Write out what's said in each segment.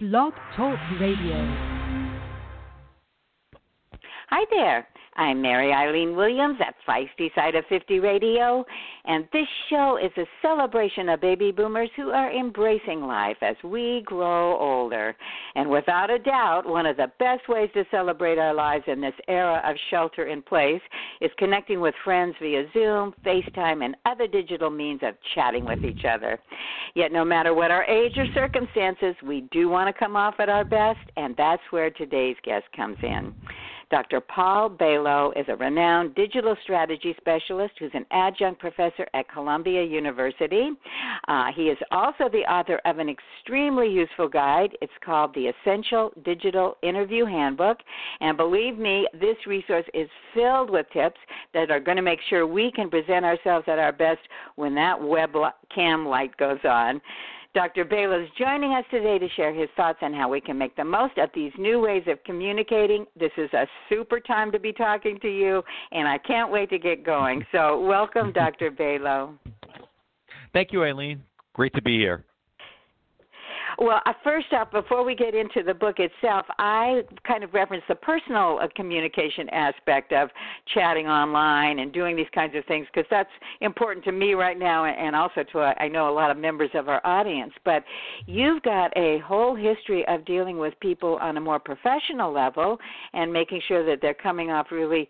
Blog Talk Radio. Hi there. I'm Mary Eileen Williams at Feisty Side of 50 Radio, and this show is a celebration of baby boomers who are embracing life as we grow older. And without a doubt, one of the best ways to celebrate our lives in this era of shelter in place is connecting with friends via Zoom, FaceTime, and other digital means of chatting with each other. Yet, no matter what our age or circumstances, we do want to come off at our best, and that's where today's guest comes in. Dr. Paul Bailo is a renowned digital strategy specialist who's an adjunct professor at Columbia University. Uh, he is also the author of an extremely useful guide. It's called The Essential Digital Interview Handbook. And believe me, this resource is filled with tips that are going to make sure we can present ourselves at our best when that webcam light goes on. Dr. Bailo is joining us today to share his thoughts on how we can make the most of these new ways of communicating. This is a super time to be talking to you, and I can't wait to get going. So, welcome, Dr. Bailo. Thank you, Eileen. Great to be here. Well, uh, first off, before we get into the book itself, I kind of reference the personal uh, communication aspect of chatting online and doing these kinds of things because that's important to me right now and also to, uh, I know, a lot of members of our audience. But you've got a whole history of dealing with people on a more professional level and making sure that they're coming off really,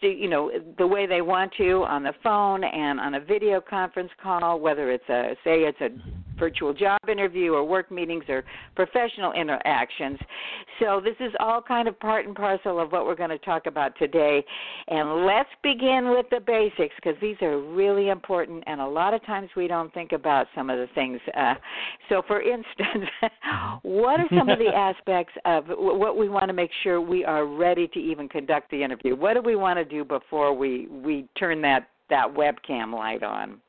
you know, the way they want to on the phone and on a video conference call, whether it's a, say, it's a virtual job interview or work meetings or professional interactions. So this is all kind of part and parcel of what we're going to talk about today. And let's begin with the basics because these are really important and a lot of times we don't think about some of the things. Uh, so for instance, what are some of the aspects of what we want to make sure we are ready to even conduct the interview? What do we want to do before we we turn that that webcam light on?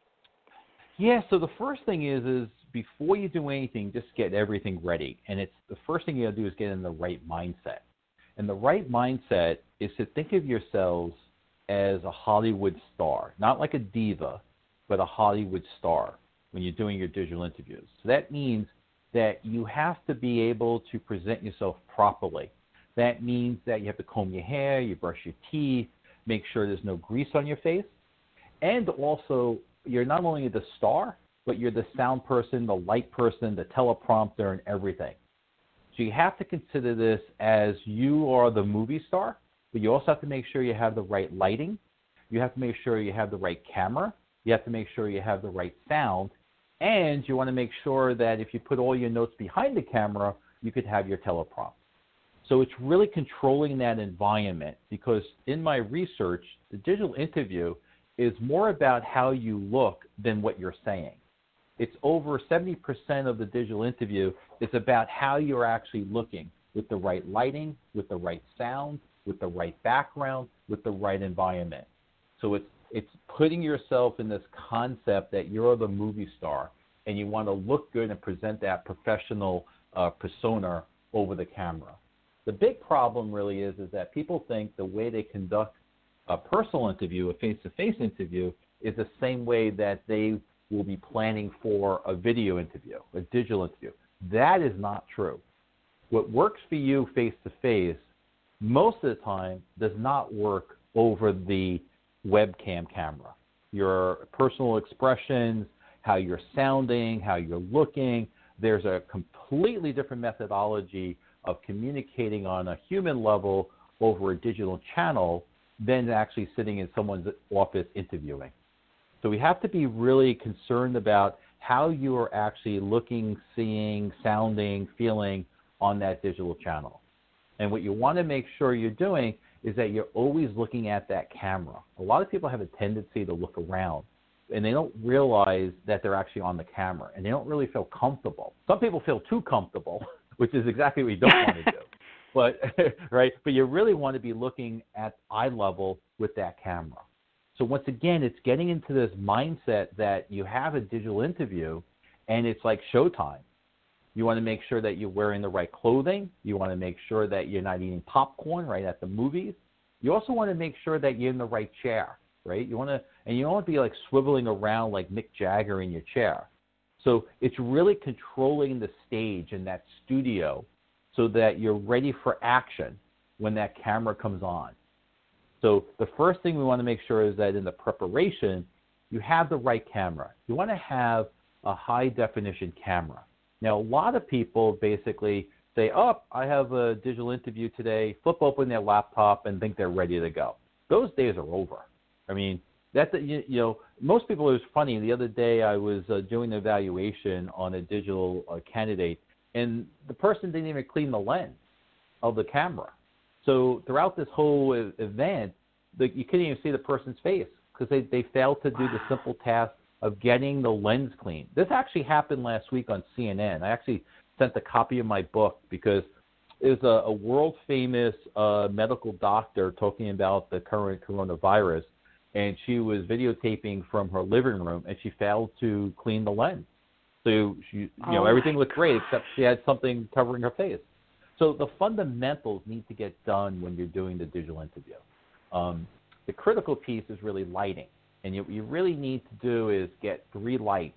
Yeah, so the first thing is is before you do anything, just get everything ready. And it's the first thing you gotta do is get in the right mindset. And the right mindset is to think of yourselves as a Hollywood star, not like a diva, but a Hollywood star when you're doing your digital interviews. So that means that you have to be able to present yourself properly. That means that you have to comb your hair, you brush your teeth, make sure there's no grease on your face, and also you're not only the star, but you're the sound person, the light person, the teleprompter, and everything. So you have to consider this as you are the movie star, but you also have to make sure you have the right lighting. You have to make sure you have the right camera. You have to make sure you have the right sound. And you want to make sure that if you put all your notes behind the camera, you could have your teleprompt. So it's really controlling that environment because in my research, the digital interview is more about how you look than what you're saying. It's over 70% of the digital interview is about how you're actually looking with the right lighting, with the right sound, with the right background, with the right environment. So it's it's putting yourself in this concept that you're the movie star and you want to look good and present that professional uh, persona over the camera. The big problem really is is that people think the way they conduct a personal interview, a face-to-face interview, is the same way that they will be planning for a video interview, a digital interview. That is not true. What works for you face to face most of the time does not work over the webcam camera. Your personal expressions, how you're sounding, how you're looking, there's a completely different methodology of communicating on a human level over a digital channel than actually sitting in someone's office interviewing. So we have to be really concerned about how you are actually looking, seeing, sounding, feeling on that digital channel. And what you want to make sure you're doing is that you're always looking at that camera. A lot of people have a tendency to look around and they don't realize that they're actually on the camera and they don't really feel comfortable. Some people feel too comfortable, which is exactly what you don't want to do. But right, but you really want to be looking at eye level with that camera. So once again, it's getting into this mindset that you have a digital interview and it's like showtime. You want to make sure that you're wearing the right clothing. You want to make sure that you're not eating popcorn right at the movies. You also want to make sure that you're in the right chair, right? You want to, and you don't want to be like swiveling around like Mick Jagger in your chair. So it's really controlling the stage in that studio so that you're ready for action when that camera comes on. So the first thing we want to make sure is that in the preparation, you have the right camera. You want to have a high definition camera. Now, a lot of people basically say, "Oh, I have a digital interview today." Flip open their laptop and think they're ready to go. Those days are over. I mean, that's you, you know, most people. It was funny. The other day, I was uh, doing an evaluation on a digital uh, candidate, and the person didn't even clean the lens of the camera. So throughout this whole event, the, you couldn't even see the person's face because they, they failed to do the simple task of getting the lens clean. This actually happened last week on CNN. I actually sent a copy of my book because it was a, a world famous uh, medical doctor talking about the current coronavirus, and she was videotaping from her living room, and she failed to clean the lens. So she, you oh know, everything looked great except she had something covering her face. So the fundamentals need to get done when you're doing the digital interview. Um, the critical piece is really lighting. And what you really need to do is get three lights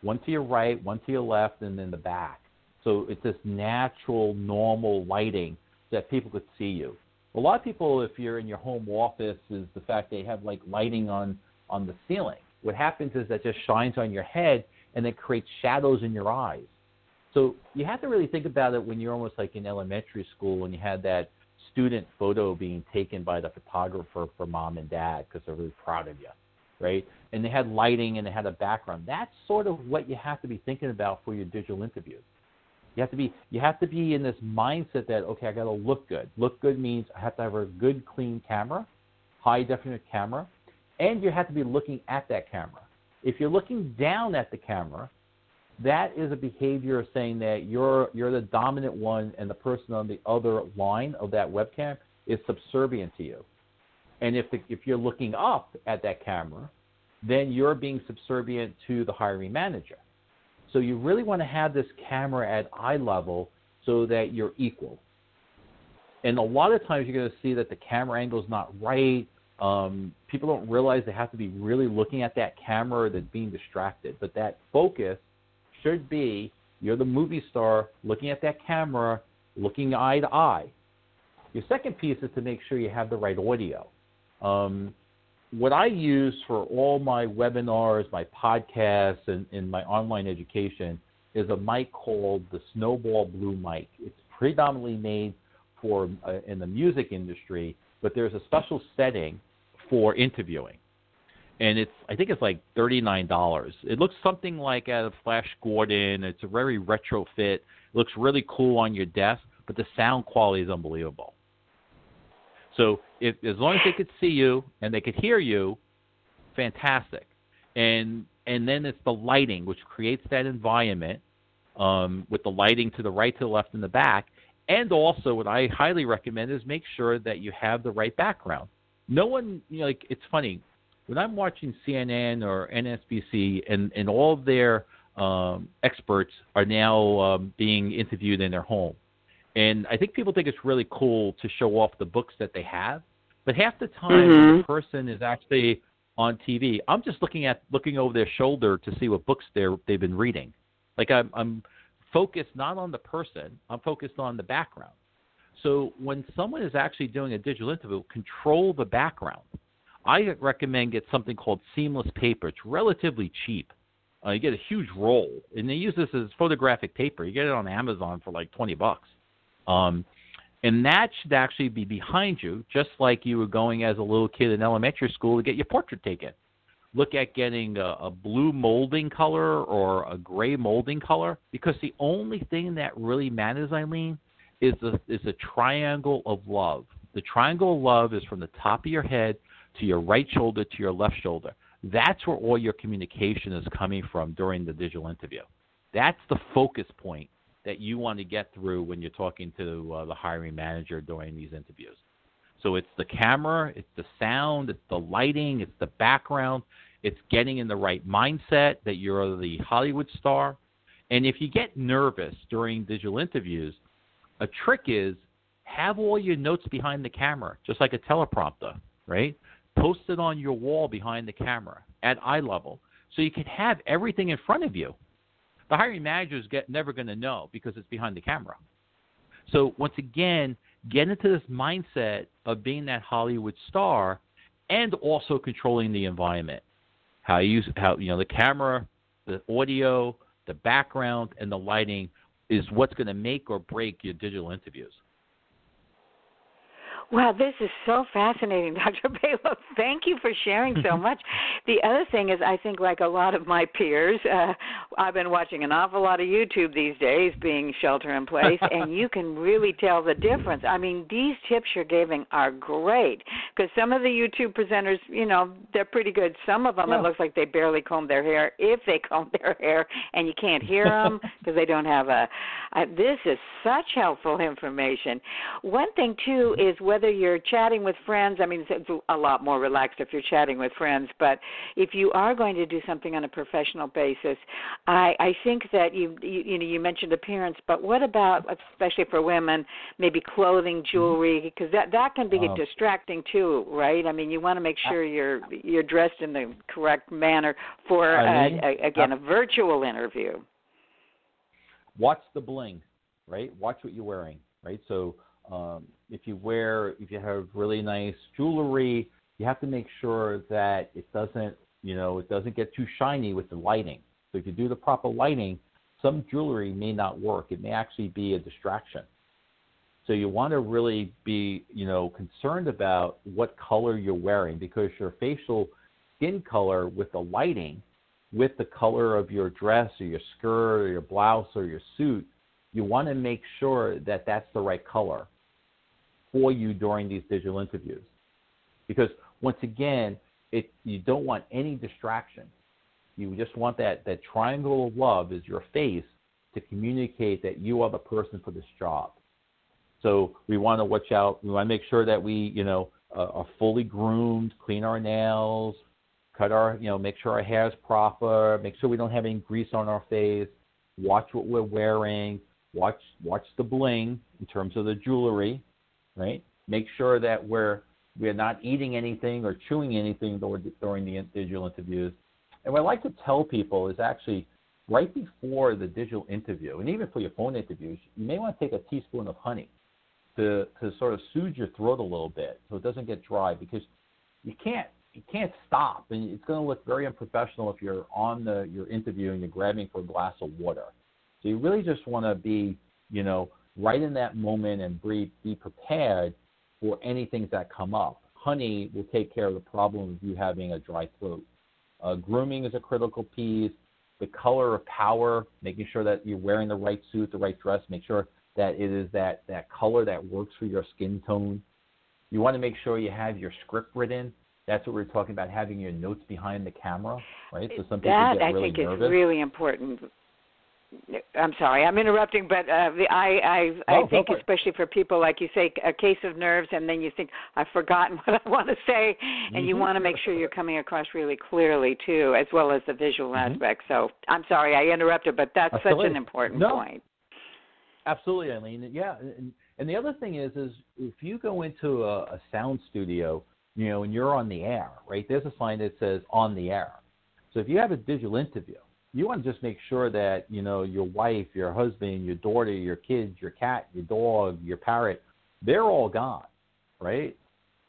one to your right, one to your left, and then the back. So it's this natural, normal lighting that people could see you. A lot of people, if you're in your home office, is the fact they have like lighting on on the ceiling. What happens is that just shines on your head and it creates shadows in your eyes. So you have to really think about it when you're almost like in elementary school and you had that student photo being taken by the photographer for mom and dad because they're really proud of you, right? And they had lighting and they had a background. That's sort of what you have to be thinking about for your digital interviews. You have to be you have to be in this mindset that okay, I got to look good. Look good means I have to have a good, clean camera, high definition camera, and you have to be looking at that camera. If you're looking down at the camera, that is a behavior of saying that you're you're the dominant one and the person on the other line of that webcam is subservient to you. And if the, if you're looking up at that camera, then you're being subservient to the hiring manager. So you really want to have this camera at eye level so that you're equal. And a lot of times you're going to see that the camera angle is not right. Um, people don't realize they have to be really looking at that camera that's being distracted. But that focus should be you're the movie star looking at that camera, looking eye to eye. Your second piece is to make sure you have the right audio. Um, what I use for all my webinars, my podcasts, and, and my online education is a mic called the Snowball Blue mic. It's predominantly made for uh, in the music industry, but there's a special setting for interviewing and it's I think it's like thirty nine dollars. It looks something like of Flash Gordon. It's a very retrofit. It looks really cool on your desk, but the sound quality is unbelievable. So if as long as they could see you and they could hear you, fantastic. And and then it's the lighting which creates that environment um, with the lighting to the right, to the left, and the back. And also, what I highly recommend is make sure that you have the right background. No one, you know, like it's funny when I'm watching CNN or NSBC and, and all of their um, experts are now um, being interviewed in their home. And I think people think it's really cool to show off the books that they have, but half the time mm-hmm. the person is actually on TV. I'm just looking at looking over their shoulder to see what books they're they've been reading. Like I'm I'm focused not on the person, I'm focused on the background. So when someone is actually doing a digital interview, control the background. I recommend get something called seamless paper. It's relatively cheap. Uh, you get a huge roll, and they use this as photographic paper. You get it on Amazon for like twenty bucks, um, and that should actually be behind you, just like you were going as a little kid in elementary school to get your portrait taken. Look at getting a, a blue molding color or a gray molding color, because the only thing that really matters, Eileen, is the is a triangle of love. The triangle of love is from the top of your head to your right shoulder to your left shoulder. That's where all your communication is coming from during the digital interview. That's the focus point that you want to get through when you're talking to uh, the hiring manager during these interviews. So it's the camera, it's the sound, it's the lighting, it's the background, it's getting in the right mindset that you're the Hollywood star. And if you get nervous during digital interviews, a trick is have all your notes behind the camera, just like a teleprompter, right? Post it on your wall behind the camera at eye level so you can have everything in front of you. the hiring manager is get, never going to know because it's behind the camera. So once again, get into this mindset of being that Hollywood star and also controlling the environment. How you how you know the camera, the audio, the background, and the lighting is what's going to make or break your digital interviews. Wow, this is so fascinating, Dr. Bailo. Thank you for sharing so much. the other thing is, I think, like a lot of my peers, uh, I've been watching an awful lot of YouTube these days, being shelter in place, and you can really tell the difference. I mean, these tips you're giving are great because some of the YouTube presenters, you know, they're pretty good. Some of them, yeah. it looks like they barely comb their hair, if they comb their hair, and you can't hear them because they don't have a. Uh, this is such helpful information. One thing too is whether whether you're chatting with friends, I mean, it's a lot more relaxed if you're chatting with friends, but if you are going to do something on a professional basis, I, I think that you, you, you know, you mentioned appearance, but what about, especially for women, maybe clothing, mm-hmm. jewelry, because that, that can be distracting too, right? I mean, you want to make sure you're, you're dressed in the correct manner for, uh, a, again, a virtual interview. Watch the bling, right? Watch what you're wearing, right? So, um, if you wear, if you have really nice jewelry, you have to make sure that it doesn't, you know, it doesn't get too shiny with the lighting. So if you do the proper lighting, some jewelry may not work. It may actually be a distraction. So you want to really be, you know, concerned about what color you're wearing because your facial skin color with the lighting, with the color of your dress or your skirt or your blouse or your suit, you want to make sure that that's the right color for you during these digital interviews. Because once again, it, you don't want any distraction. You just want that, that triangle of love is your face to communicate that you are the person for this job. So we want to watch out. We want to make sure that we, you know, uh, are fully groomed, clean our nails, cut our, you know, make sure our hair is proper, make sure we don't have any grease on our face, watch what we're wearing, watch watch the bling in terms of the jewelry, right? Make sure that we're we're not eating anything or chewing anything during the digital interviews. And what I like to tell people is actually right before the digital interview, and even for your phone interviews, you may want to take a teaspoon of honey to to sort of soothe your throat a little bit so it doesn't get dry because you can't you can't stop and it's going to look very unprofessional if you're on the your interview and you're grabbing for a glass of water. So you really just want to be, you know, right in that moment and be, be prepared for anything that come up. Honey will take care of the problem of you having a dry throat. Uh, grooming is a critical piece. The color of power, making sure that you're wearing the right suit, the right dress, make sure that it is that, that color that works for your skin tone. You want to make sure you have your script written. That's what we're talking about, having your notes behind the camera, right? So some people that, get really I think nervous. is really important I'm sorry, I'm interrupting, but uh, the, I I oh, I think especially for people like you say, a case of nerves, and then you think I've forgotten what I want to say, and mm-hmm. you want to make sure you're coming across really clearly too, as well as the visual mm-hmm. aspect. So I'm sorry I interrupted, but that's Absolutely. such an important no. point. Absolutely, Eileen. Yeah, and, and the other thing is, is if you go into a, a sound studio, you know, and you're on the air, right? There's a sign that says "on the air." So if you have a digital interview you want to just make sure that you know your wife, your husband, your daughter, your kids, your cat, your dog, your parrot, they're all gone, right?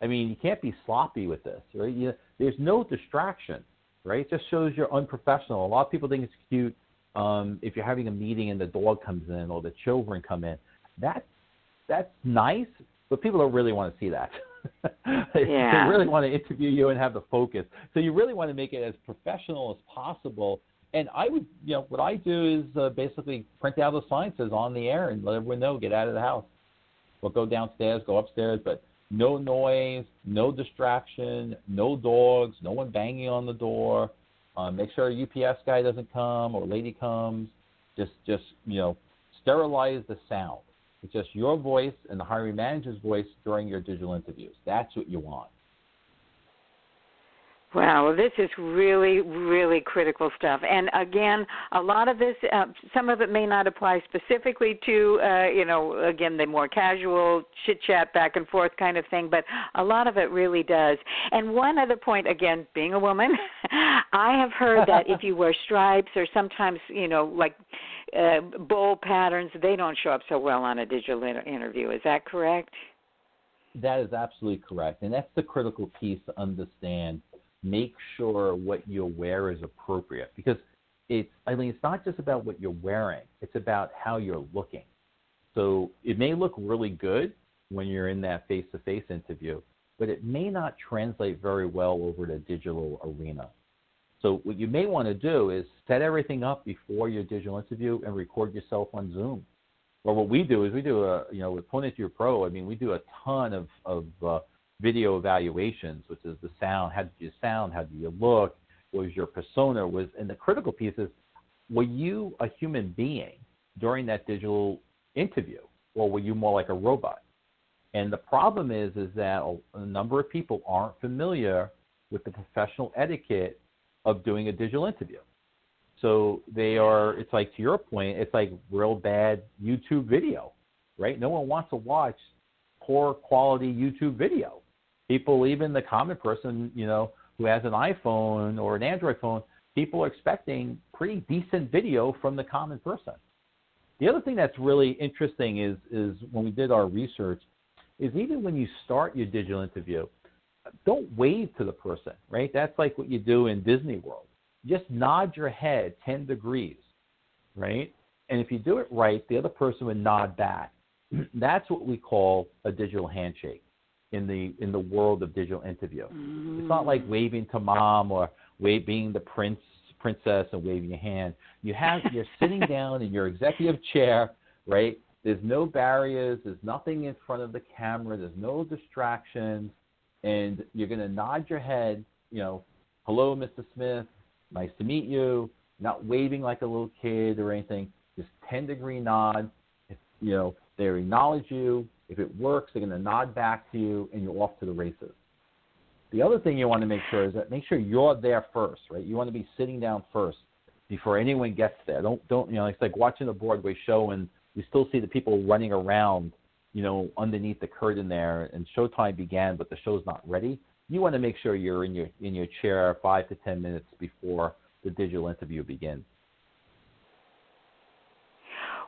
I mean, you can't be sloppy with this, right? You, there's no distraction, right? It just shows you're unprofessional. A lot of people think it's cute um, if you're having a meeting and the dog comes in or the children come in. That's that's nice, but people don't really want to see that. they, yeah. they really want to interview you and have the focus. So you really want to make it as professional as possible and I would, you know, what I do is uh, basically print out the sign says on the air and let everyone know get out of the house. We'll go downstairs, go upstairs, but no noise, no distraction, no dogs, no one banging on the door. Um, make sure a UPS guy doesn't come or lady comes. Just, just you know, sterilize the sound. It's just your voice and the hiring manager's voice during your digital interviews. That's what you want. Wow, this is really, really critical stuff. And again, a lot of this, uh, some of it may not apply specifically to, uh, you know, again, the more casual chit chat back and forth kind of thing, but a lot of it really does. And one other point, again, being a woman, I have heard that if you wear stripes or sometimes, you know, like uh, bowl patterns, they don't show up so well on a digital inter- interview. Is that correct? That is absolutely correct. And that's the critical piece to understand make sure what you wear is appropriate because it's I mean it's not just about what you're wearing, it's about how you're looking. So it may look really good when you're in that face-to-face interview, but it may not translate very well over the digital arena. So what you may want to do is set everything up before your digital interview and record yourself on Zoom. Or what we do is we do a you know with Phone Interview Pro. I mean we do a ton of of uh, video evaluations, which is the sound. How did you sound? How did you look? What was your persona? Was and the critical piece is, were you a human being during that digital interview, or were you more like a robot? And the problem is, is that a number of people aren't familiar with the professional etiquette of doing a digital interview. So they are. It's like to your point. It's like real bad YouTube video, right? No one wants to watch poor quality YouTube video people, even the common person, you know, who has an iPhone or an Android phone, people are expecting pretty decent video from the common person. The other thing that's really interesting is is when we did our research, is even when you start your digital interview, don't wave to the person, right? That's like what you do in Disney World. Just nod your head 10 degrees, right? And if you do it right, the other person would nod back. That's what we call a digital handshake in the in the world of digital interview. Mm. It's not like waving to mom or wave, being the prince princess and waving your hand. You have you're sitting down in your executive chair, right? There's no barriers. There's nothing in front of the camera. There's no distractions, and you're going to nod your head. You know, hello, Mr. Smith. Nice to meet you. Not waving like a little kid or anything. Just 10 degree nod. You know, they acknowledge you. If it works, they're going to nod back to you, and you're off to the races. The other thing you want to make sure is that make sure you're there first, right? You want to be sitting down first before anyone gets there. Don't don't you know? It's like watching a Broadway show, and you still see the people running around, you know, underneath the curtain there, and showtime began, but the show's not ready. You want to make sure you're in your in your chair five to ten minutes before the digital interview begins.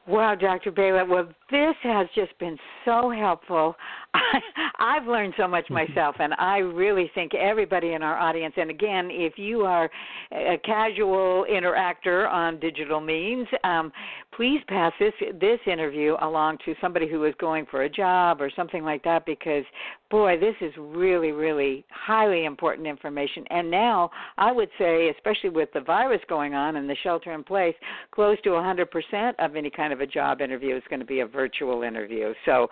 Wow, Dr. Bailo. Well, this has just been so helpful. I, have learned so much myself, and I really think everybody in our audience, and again, if you are a casual interactor on digital means, um, please pass this this interview along to somebody who is going for a job or something like that, because boy, this is really, really highly important information. And now, I would say, especially with the virus going on and the shelter in place, close to 100% of any kind of a job interview is going to be a virtual interview. So,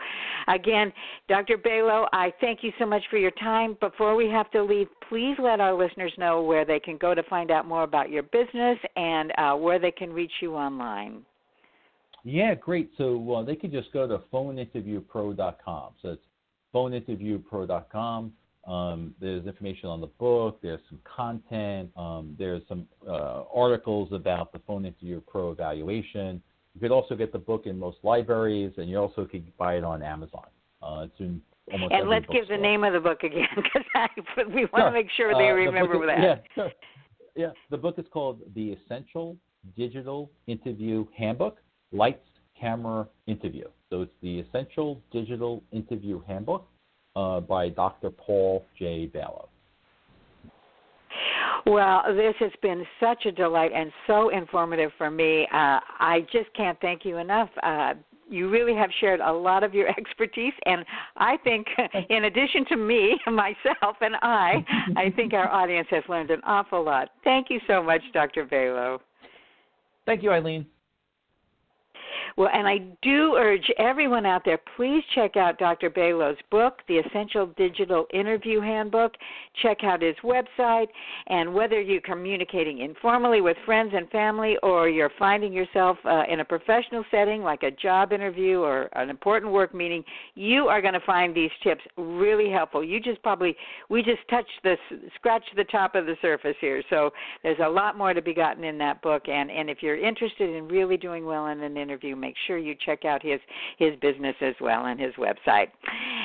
again, Dr. Bailo, I thank you so much for your time. Before we have to leave, please let our listeners know where they can go to find out more about your business and uh, where they can reach you online. Yeah, great. So uh, they could just go to phoneinterviewpro.com. So it's phoneinterviewpro.com. Um, there's information on the book. There's some content. Um, there's some uh, articles about the Phone Interview Pro evaluation. You could also get the book in most libraries, and you also could buy it on Amazon. Uh, it's in almost and let's give the name of the book again because we want to make sure they uh, remember the that. Yeah, sure. yeah, the book is called The Essential Digital Interview Handbook: Lights, Camera, Interview. So it's the Essential Digital Interview Handbook uh, by Dr. Paul J. Bailo. Well, this has been such a delight and so informative for me. Uh, I just can't thank you enough. Uh, you really have shared a lot of your expertise and i think in addition to me myself and i i think our audience has learned an awful lot thank you so much dr bailo thank you eileen Well, and I do urge everyone out there, please check out Dr. Bailo's book, The Essential Digital Interview Handbook. Check out his website, and whether you're communicating informally with friends and family or you're finding yourself uh, in a professional setting like a job interview or an important work meeting, you are going to find these tips really helpful. You just probably, we just touched the, scratched the top of the surface here. So there's a lot more to be gotten in that book. And, and if you're interested in really doing well in an interview, make sure you check out his, his business as well and his website.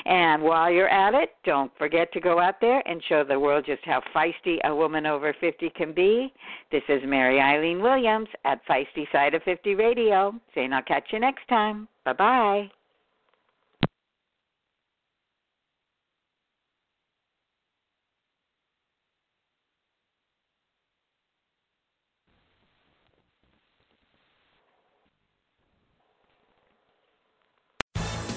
And while you're at it, don't forget to go out there and show the world just how feisty a woman over 50 can be. This is Mary Eileen Williams at Feisty Side of 50 Radio saying I'll catch you next time. Bye bye.